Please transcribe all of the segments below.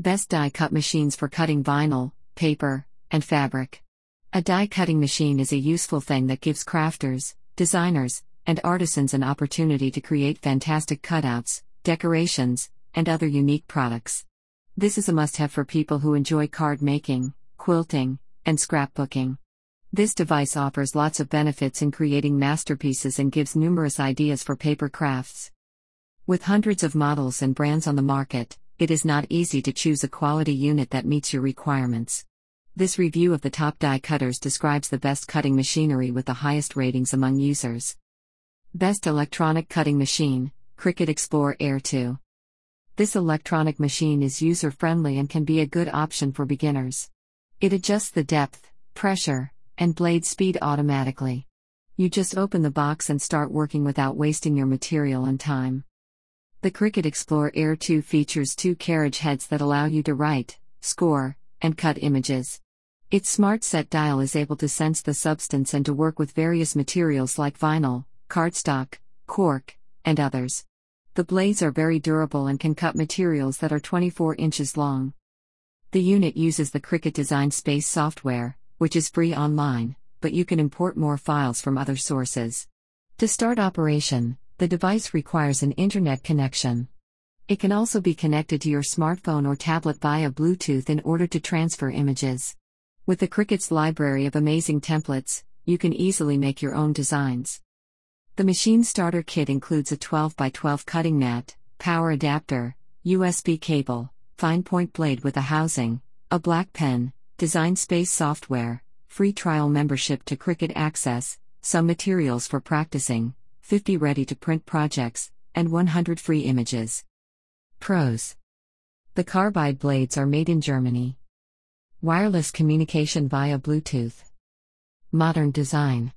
Best die cut machines for cutting vinyl, paper, and fabric. A die cutting machine is a useful thing that gives crafters, designers, and artisans an opportunity to create fantastic cutouts, decorations, and other unique products. This is a must have for people who enjoy card making, quilting, and scrapbooking. This device offers lots of benefits in creating masterpieces and gives numerous ideas for paper crafts. With hundreds of models and brands on the market, it is not easy to choose a quality unit that meets your requirements. This review of the top die cutters describes the best cutting machinery with the highest ratings among users. Best electronic cutting machine Cricut Explore Air 2. This electronic machine is user friendly and can be a good option for beginners. It adjusts the depth, pressure, and blade speed automatically. You just open the box and start working without wasting your material and time. The Cricut Explore Air 2 features two carriage heads that allow you to write, score, and cut images. Its smart set dial is able to sense the substance and to work with various materials like vinyl, cardstock, cork, and others. The blades are very durable and can cut materials that are 24 inches long. The unit uses the Cricut Design Space software, which is free online, but you can import more files from other sources. To start operation, the device requires an internet connection. It can also be connected to your smartphone or tablet via Bluetooth in order to transfer images. With the Cricut's library of amazing templates, you can easily make your own designs. The machine starter kit includes a 12 by 12 cutting mat, power adapter, USB cable, fine point blade with a housing, a black pen, design space software, free trial membership to Cricut Access, some materials for practicing, 50 ready to print projects, and 100 free images. Pros The carbide blades are made in Germany. Wireless communication via Bluetooth. Modern design.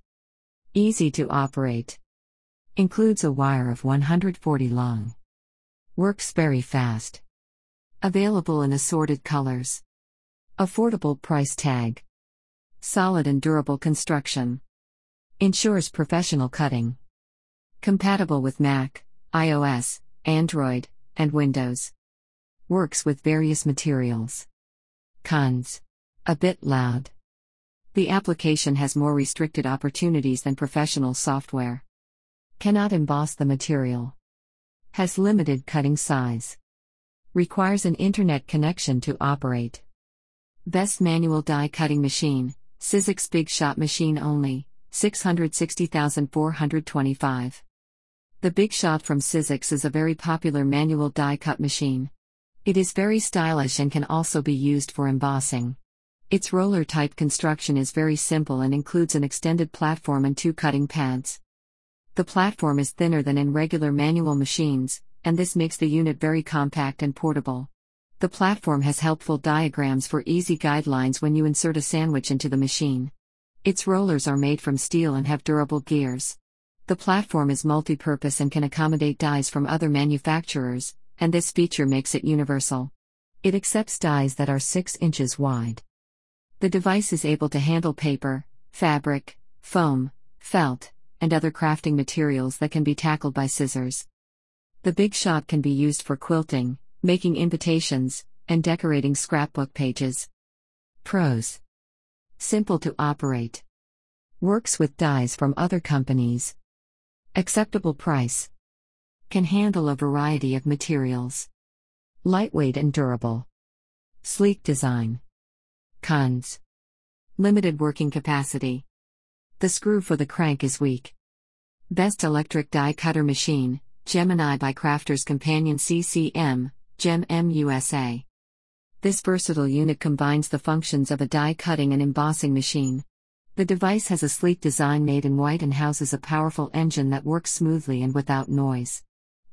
Easy to operate. Includes a wire of 140 long. Works very fast. Available in assorted colors. Affordable price tag. Solid and durable construction. Ensures professional cutting. Compatible with Mac, iOS, Android, and Windows. Works with various materials. Cons. A bit loud. The application has more restricted opportunities than professional software. Cannot emboss the material. Has limited cutting size. Requires an internet connection to operate. Best manual die cutting machine, Sizzix Big Shot machine only, 660,425. The Big Shot from Sizzix is a very popular manual die cut machine. It is very stylish and can also be used for embossing. Its roller type construction is very simple and includes an extended platform and two cutting pads. The platform is thinner than in regular manual machines, and this makes the unit very compact and portable. The platform has helpful diagrams for easy guidelines when you insert a sandwich into the machine. Its rollers are made from steel and have durable gears. The platform is multi purpose and can accommodate dies from other manufacturers, and this feature makes it universal. It accepts dies that are 6 inches wide. The device is able to handle paper, fabric, foam, felt, and other crafting materials that can be tackled by scissors. The Big Shot can be used for quilting, making invitations, and decorating scrapbook pages. Pros Simple to operate. Works with dies from other companies. Acceptable price. Can handle a variety of materials. Lightweight and durable. Sleek design. Cons. Limited working capacity. The screw for the crank is weak. Best electric die cutter machine, Gemini by Crafters Companion CCM, Gem M USA. This versatile unit combines the functions of a die cutting and embossing machine. The device has a sleek design made in white and houses a powerful engine that works smoothly and without noise.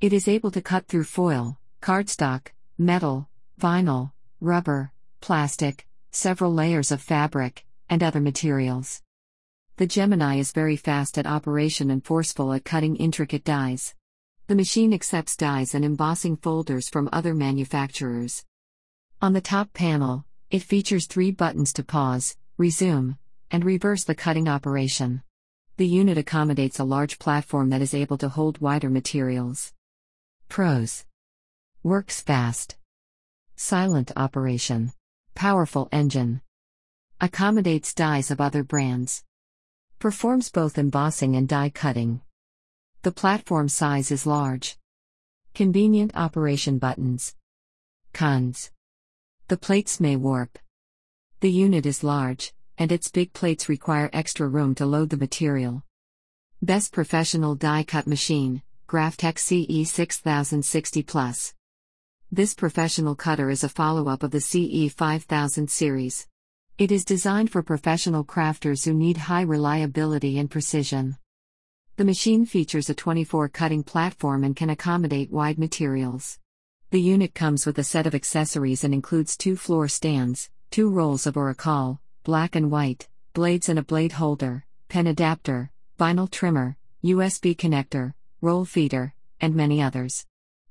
It is able to cut through foil, cardstock, metal, vinyl, rubber, plastic, several layers of fabric, and other materials. The Gemini is very fast at operation and forceful at cutting intricate dies. The machine accepts dies and embossing folders from other manufacturers. On the top panel, it features three buttons to pause, resume, and reverse the cutting operation. The unit accommodates a large platform that is able to hold wider materials. Pros Works fast. Silent operation. Powerful engine. Accommodates dies of other brands. Performs both embossing and die cutting. The platform size is large. Convenient operation buttons. Cons. The plates may warp. The unit is large, and its big plates require extra room to load the material. Best professional die cut machine, Graphtec CE 6060 Plus. This professional cutter is a follow up of the CE 5000 series. It is designed for professional crafters who need high reliability and precision. The machine features a 24 cutting platform and can accommodate wide materials. The unit comes with a set of accessories and includes two floor stands, two rolls of Oracal, black and white, blades and a blade holder, pen adapter, vinyl trimmer, USB connector, roll feeder, and many others.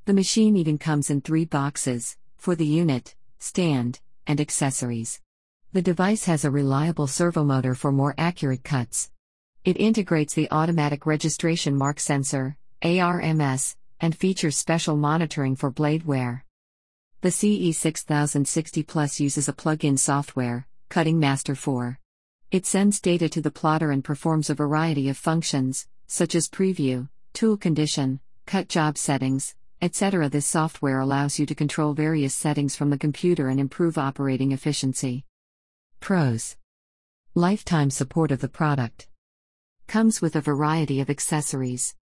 The machine even comes in three boxes for the unit, stand, and accessories. The device has a reliable servomotor for more accurate cuts. It integrates the automatic registration mark sensor, ARMS, and features special monitoring for blade wear. The CE6060 Plus uses a plug in software, Cutting Master 4. It sends data to the plotter and performs a variety of functions, such as preview, tool condition, cut job settings, etc. This software allows you to control various settings from the computer and improve operating efficiency. Pros Lifetime support of the product. Comes with a variety of accessories.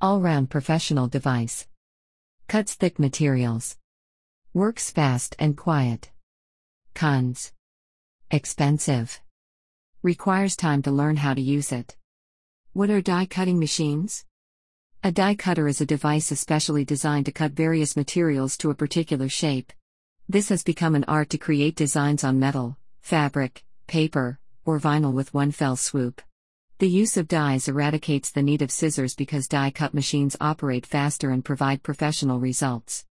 All round professional device. Cuts thick materials. Works fast and quiet. Cons. Expensive. Requires time to learn how to use it. What are die cutting machines? A die cutter is a device especially designed to cut various materials to a particular shape. This has become an art to create designs on metal, fabric, paper, or vinyl with one fell swoop. The use of dies eradicates the need of scissors because die cut machines operate faster and provide professional results.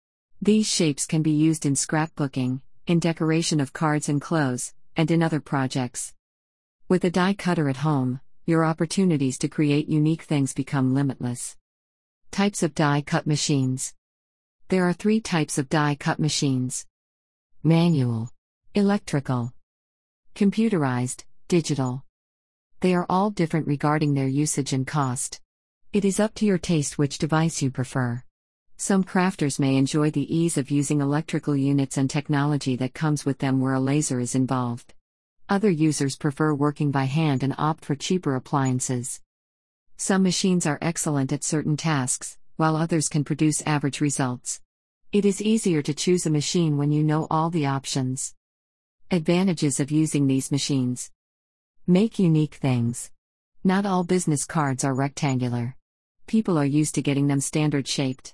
These shapes can be used in scrapbooking, in decoration of cards and clothes, and in other projects. With a die cutter at home, your opportunities to create unique things become limitless. Types of die cut machines There are three types of die cut machines manual, electrical, computerized, digital. They are all different regarding their usage and cost. It is up to your taste which device you prefer. Some crafters may enjoy the ease of using electrical units and technology that comes with them where a laser is involved. Other users prefer working by hand and opt for cheaper appliances. Some machines are excellent at certain tasks, while others can produce average results. It is easier to choose a machine when you know all the options. Advantages of using these machines Make unique things. Not all business cards are rectangular. People are used to getting them standard shaped.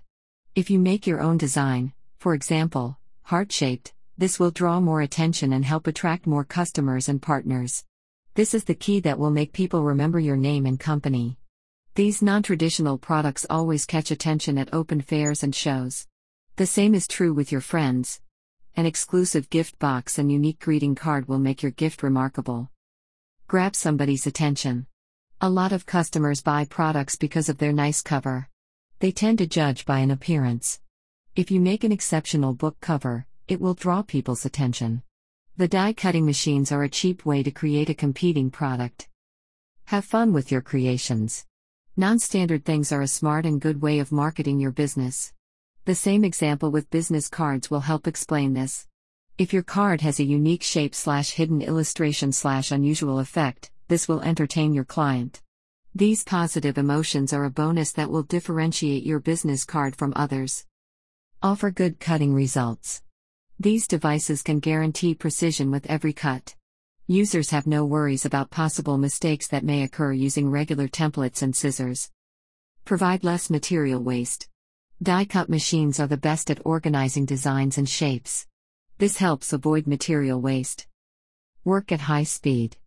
If you make your own design, for example, heart shaped, this will draw more attention and help attract more customers and partners. This is the key that will make people remember your name and company. These non traditional products always catch attention at open fairs and shows. The same is true with your friends. An exclusive gift box and unique greeting card will make your gift remarkable. Grab somebody's attention. A lot of customers buy products because of their nice cover. They tend to judge by an appearance. If you make an exceptional book cover, it will draw people's attention. The die cutting machines are a cheap way to create a competing product. Have fun with your creations. Non standard things are a smart and good way of marketing your business. The same example with business cards will help explain this. If your card has a unique shape slash hidden illustration slash unusual effect, this will entertain your client. These positive emotions are a bonus that will differentiate your business card from others. Offer good cutting results. These devices can guarantee precision with every cut. Users have no worries about possible mistakes that may occur using regular templates and scissors. Provide less material waste. Die cut machines are the best at organizing designs and shapes. This helps avoid material waste. Work at high speed.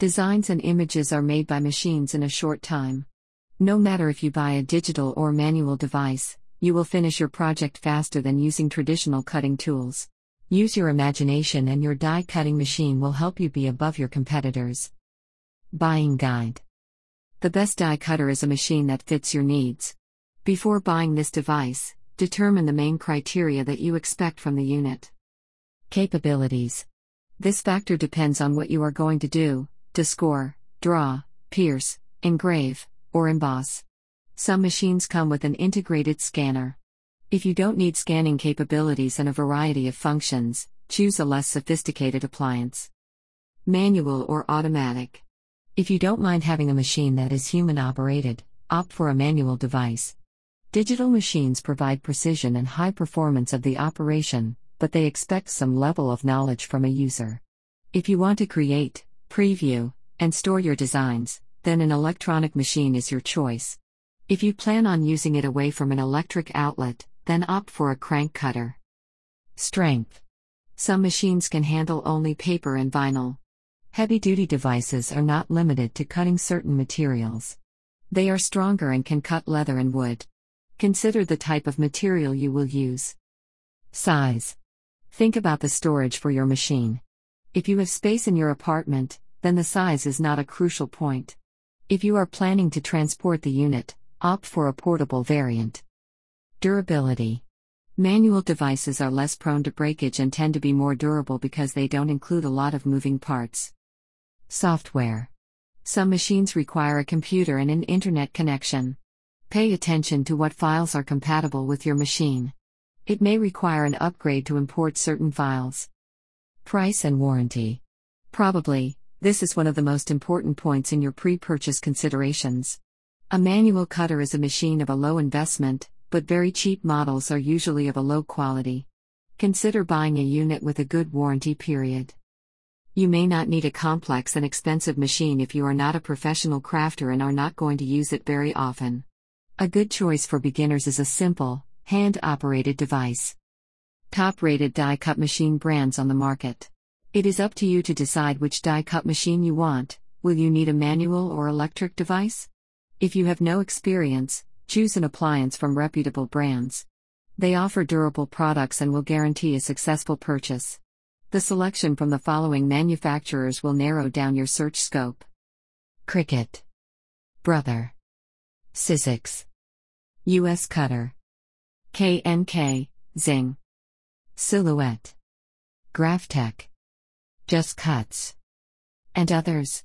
Designs and images are made by machines in a short time. No matter if you buy a digital or manual device, you will finish your project faster than using traditional cutting tools. Use your imagination, and your die cutting machine will help you be above your competitors. Buying Guide The best die cutter is a machine that fits your needs. Before buying this device, determine the main criteria that you expect from the unit. Capabilities. This factor depends on what you are going to do to score, draw, pierce, engrave, or emboss. Some machines come with an integrated scanner. If you don't need scanning capabilities and a variety of functions, choose a less sophisticated appliance. Manual or automatic. If you don't mind having a machine that is human operated, opt for a manual device. Digital machines provide precision and high performance of the operation, but they expect some level of knowledge from a user. If you want to create, preview, and store your designs, then an electronic machine is your choice. If you plan on using it away from an electric outlet, then opt for a crank cutter. Strength Some machines can handle only paper and vinyl. Heavy duty devices are not limited to cutting certain materials. They are stronger and can cut leather and wood. Consider the type of material you will use. Size Think about the storage for your machine. If you have space in your apartment, then the size is not a crucial point. If you are planning to transport the unit, opt for a portable variant. Durability Manual devices are less prone to breakage and tend to be more durable because they don't include a lot of moving parts. Software Some machines require a computer and an internet connection. Pay attention to what files are compatible with your machine. It may require an upgrade to import certain files. Price and warranty. Probably, this is one of the most important points in your pre purchase considerations. A manual cutter is a machine of a low investment, but very cheap models are usually of a low quality. Consider buying a unit with a good warranty period. You may not need a complex and expensive machine if you are not a professional crafter and are not going to use it very often. A good choice for beginners is a simple, hand operated device. Top rated die cut machine brands on the market. It is up to you to decide which die cut machine you want. Will you need a manual or electric device? If you have no experience, choose an appliance from reputable brands. They offer durable products and will guarantee a successful purchase. The selection from the following manufacturers will narrow down your search scope Cricut, Brother, Sizzix, US Cutter. KNK, Zing, Silhouette. Graphtec. Just Cuts. And others.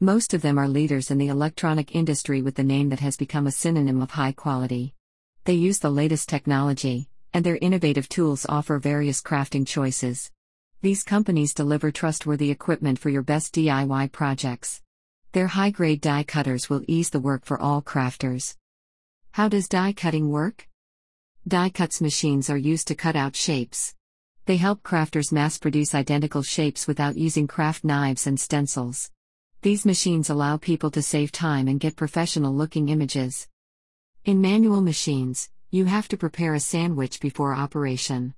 Most of them are leaders in the electronic industry with the name that has become a synonym of high quality. They use the latest technology, and their innovative tools offer various crafting choices. These companies deliver trustworthy equipment for your best DIY projects. Their high grade die cutters will ease the work for all crafters. How does die cutting work? Die cuts machines are used to cut out shapes. They help crafters mass produce identical shapes without using craft knives and stencils. These machines allow people to save time and get professional looking images. In manual machines, you have to prepare a sandwich before operation.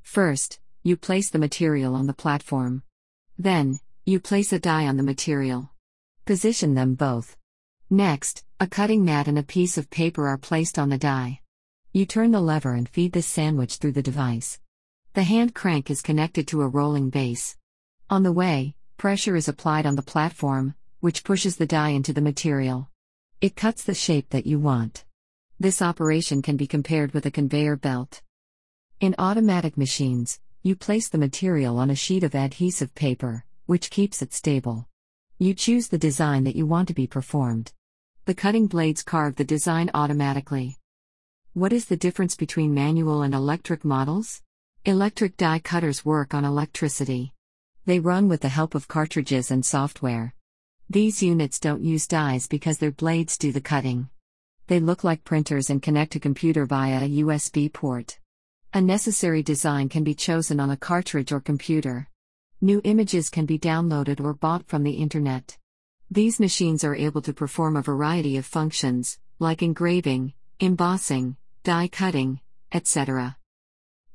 First, you place the material on the platform. Then, you place a die on the material. Position them both. Next, a cutting mat and a piece of paper are placed on the die. You turn the lever and feed the sandwich through the device. The hand crank is connected to a rolling base. On the way, pressure is applied on the platform, which pushes the die into the material. It cuts the shape that you want. This operation can be compared with a conveyor belt. In automatic machines, you place the material on a sheet of adhesive paper, which keeps it stable. You choose the design that you want to be performed. The cutting blades carve the design automatically. What is the difference between manual and electric models? Electric die cutters work on electricity. They run with the help of cartridges and software. These units don't use dies because their blades do the cutting. They look like printers and connect to computer via a USB port. A necessary design can be chosen on a cartridge or computer. New images can be downloaded or bought from the internet. These machines are able to perform a variety of functions, like engraving, embossing, die cutting, etc.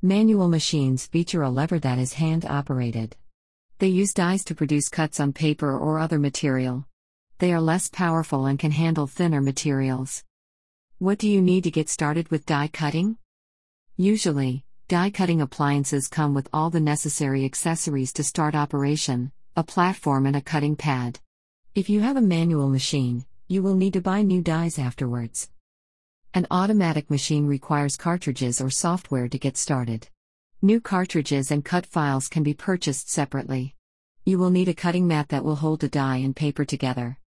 Manual machines feature a lever that is hand operated. They use dies to produce cuts on paper or other material. They are less powerful and can handle thinner materials. What do you need to get started with die cutting? Usually, die cutting appliances come with all the necessary accessories to start operation a platform and a cutting pad. If you have a manual machine, you will need to buy new dies afterwards. An automatic machine requires cartridges or software to get started. New cartridges and cut files can be purchased separately. You will need a cutting mat that will hold a die and paper together.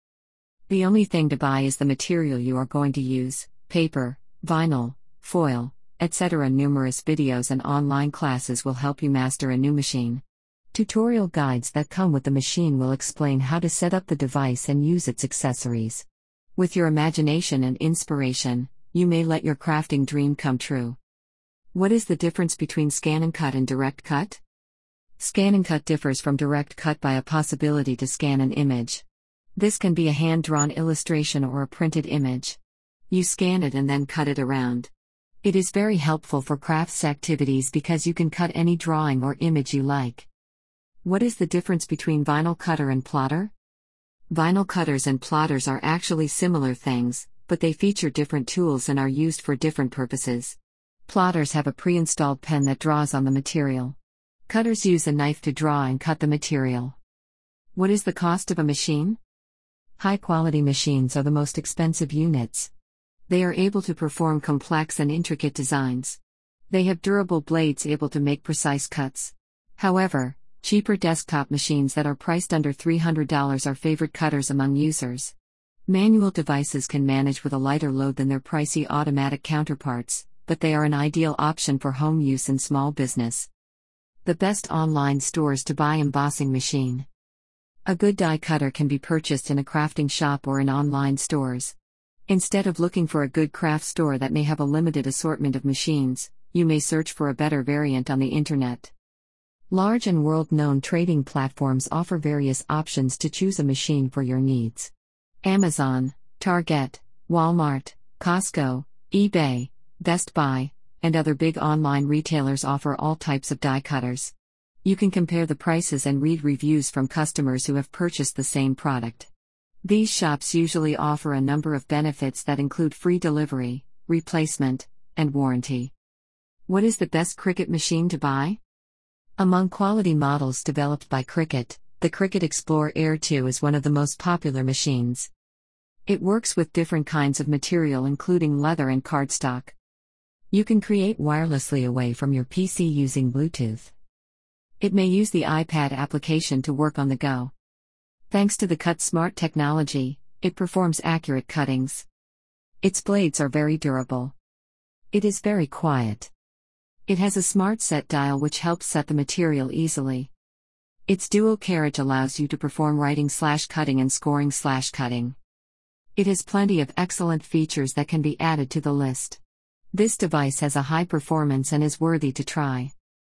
The only thing to buy is the material you are going to use paper, vinyl, foil, etc. Numerous videos and online classes will help you master a new machine. Tutorial guides that come with the machine will explain how to set up the device and use its accessories. With your imagination and inspiration, you may let your crafting dream come true. What is the difference between scan and cut and direct cut? Scan and cut differs from direct cut by a possibility to scan an image. This can be a hand drawn illustration or a printed image. You scan it and then cut it around. It is very helpful for crafts activities because you can cut any drawing or image you like. What is the difference between vinyl cutter and plotter? Vinyl cutters and plotters are actually similar things, but they feature different tools and are used for different purposes. Plotters have a pre installed pen that draws on the material. Cutters use a knife to draw and cut the material. What is the cost of a machine? High quality machines are the most expensive units. They are able to perform complex and intricate designs. They have durable blades able to make precise cuts. However, cheaper desktop machines that are priced under $300 are favorite cutters among users. Manual devices can manage with a lighter load than their pricey automatic counterparts, but they are an ideal option for home use and small business. The best online stores to buy embossing machine. A good die cutter can be purchased in a crafting shop or in online stores. Instead of looking for a good craft store that may have a limited assortment of machines, you may search for a better variant on the internet. Large and world known trading platforms offer various options to choose a machine for your needs. Amazon, Target, Walmart, Costco, eBay, Best Buy, and other big online retailers offer all types of die cutters. You can compare the prices and read reviews from customers who have purchased the same product. These shops usually offer a number of benefits that include free delivery, replacement, and warranty. What is the best Cricut machine to buy? Among quality models developed by Cricut, the Cricut Explore Air 2 is one of the most popular machines. It works with different kinds of material, including leather and cardstock. You can create wirelessly away from your PC using Bluetooth. It may use the iPad application to work on the go. Thanks to the Cut Smart technology, it performs accurate cuttings. Its blades are very durable. It is very quiet. It has a smart set dial which helps set the material easily. Its dual carriage allows you to perform writing slash cutting and scoring slash cutting. It has plenty of excellent features that can be added to the list. This device has a high performance and is worthy to try.